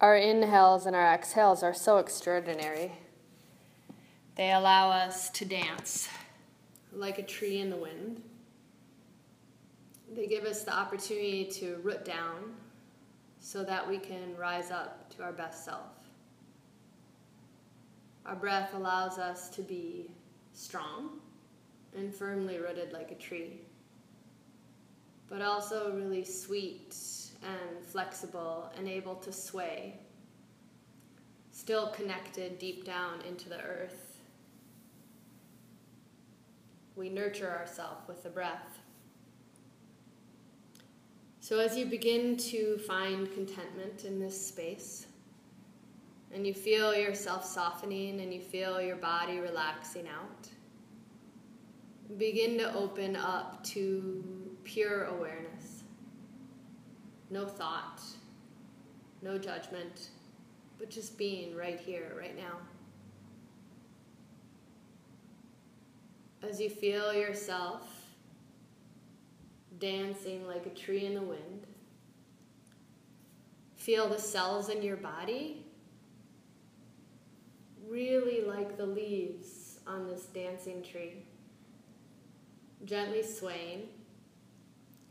Our inhales and our exhales are so extraordinary. They allow us to dance like a tree in the wind. They give us the opportunity to root down so that we can rise up to our best self. Our breath allows us to be strong and firmly rooted like a tree, but also really sweet and flexible and able to sway, still connected deep down into the earth. We nurture ourselves with the breath. So, as you begin to find contentment in this space, and you feel yourself softening and you feel your body relaxing out, begin to open up to pure awareness no thought, no judgment, but just being right here, right now. As you feel yourself dancing like a tree in the wind, feel the cells in your body really like the leaves on this dancing tree, gently swaying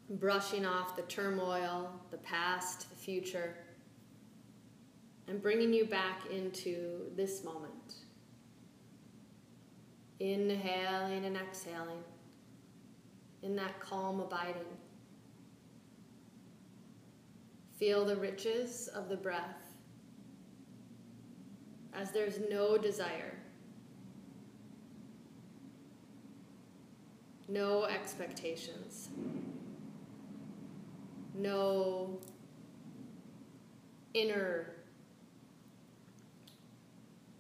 brushing off the turmoil, the past, the future, and bringing you back into this moment. Inhaling and exhaling in that calm abiding. Feel the riches of the breath as there's no desire, no expectations no inner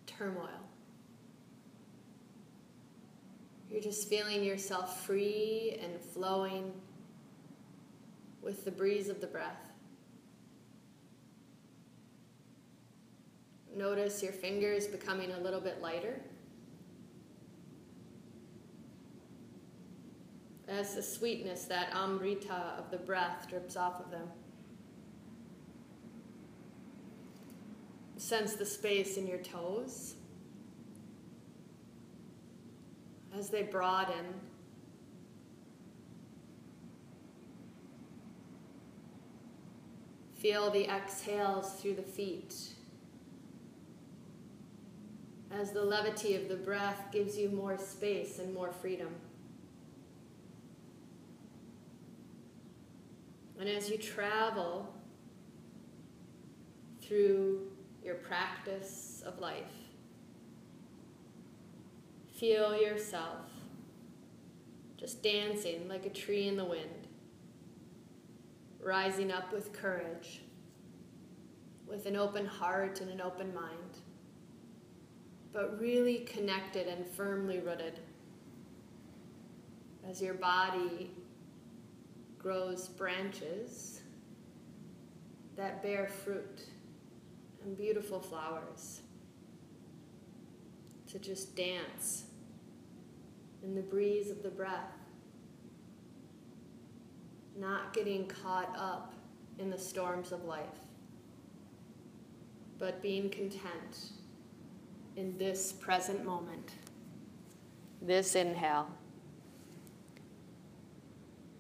turmoil. You're just feeling yourself free and flowing with the breeze of the breath. Notice your fingers becoming a little bit lighter. As the sweetness, that amrita of the breath drips off of them. Sense the space in your toes as they broaden. Feel the exhales through the feet as the levity of the breath gives you more space and more freedom. And as you travel through your practice of life, feel yourself just dancing like a tree in the wind, rising up with courage, with an open heart and an open mind, but really connected and firmly rooted as your body grows branches that bear fruit and beautiful flowers to just dance in the breeze of the breath, not getting caught up in the storms of life, but being content in this present moment, this inhale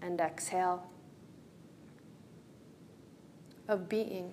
and exhale of being.